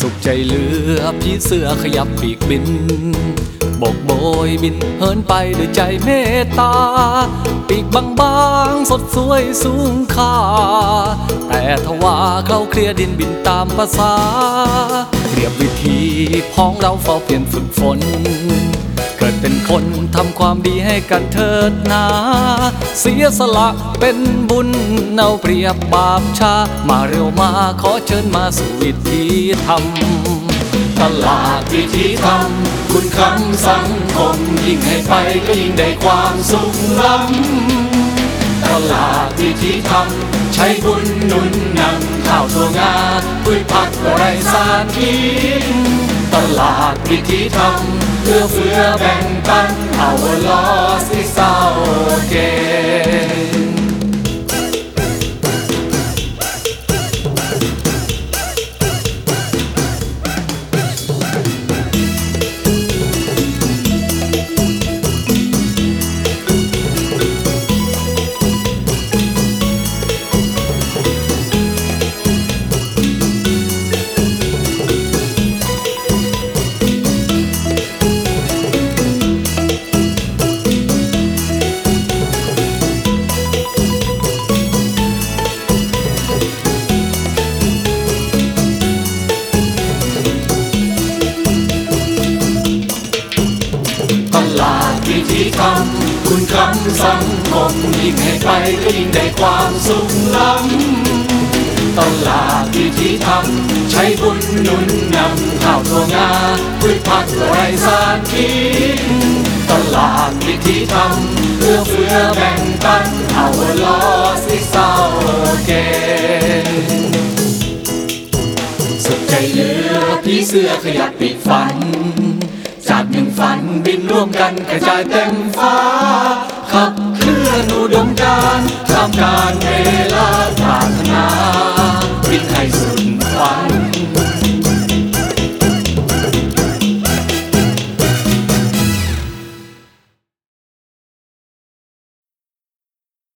สุขใจเหลือพี่เสือขยับปีกบิน บกโบยบินเฮินไปด้วยใจเมตตา ปีกบางๆ สดสวยสูงค่า แต่ทว่าเขาเคลียร์ดินบินตามภาษาเรียบวิธีพ้องเราเฝ้าเปลี่ยนฝึกฝน ความดีให้กันเถิดนา เสียสละเป็นบุญเอาเปรียบบาปชา มาเร็วมาขอเชิญมาสู่วิธีธรรมตลาดวิธีธรรมคุณคำสังคมยิ่งให้ไปก็ยิ่งได้ความสุขล้ำตลาดวิธีธรรมใช้บุญนุนนำข้าวตัวงาพืชผักก็ไรสารพิษตลาดวิธีธรรมเพื่อเฟือแบ่งปัน เอาลอ วิธีธรรมคุณคำสังคมยิ่งให้ไปก็ยิ่งได้ความสุขล้ำตลาดวิธีธรรมใช้บุญหนุนนำข้าวตัวงาพืชผักไรสารพิษตลาดวิธีธรรมเพื่อเฟือแบ่งปันเอาลอสิเศร้าเกณฑ์สุดใจเหลือพี่เสื้อขยับปีกฝันจากหนึ่งฝันบ กันกระจายเต็มฟ้า ขับเคลื่อนอุดมการตามการเวลาปรารถนาบินให้สุดฝัน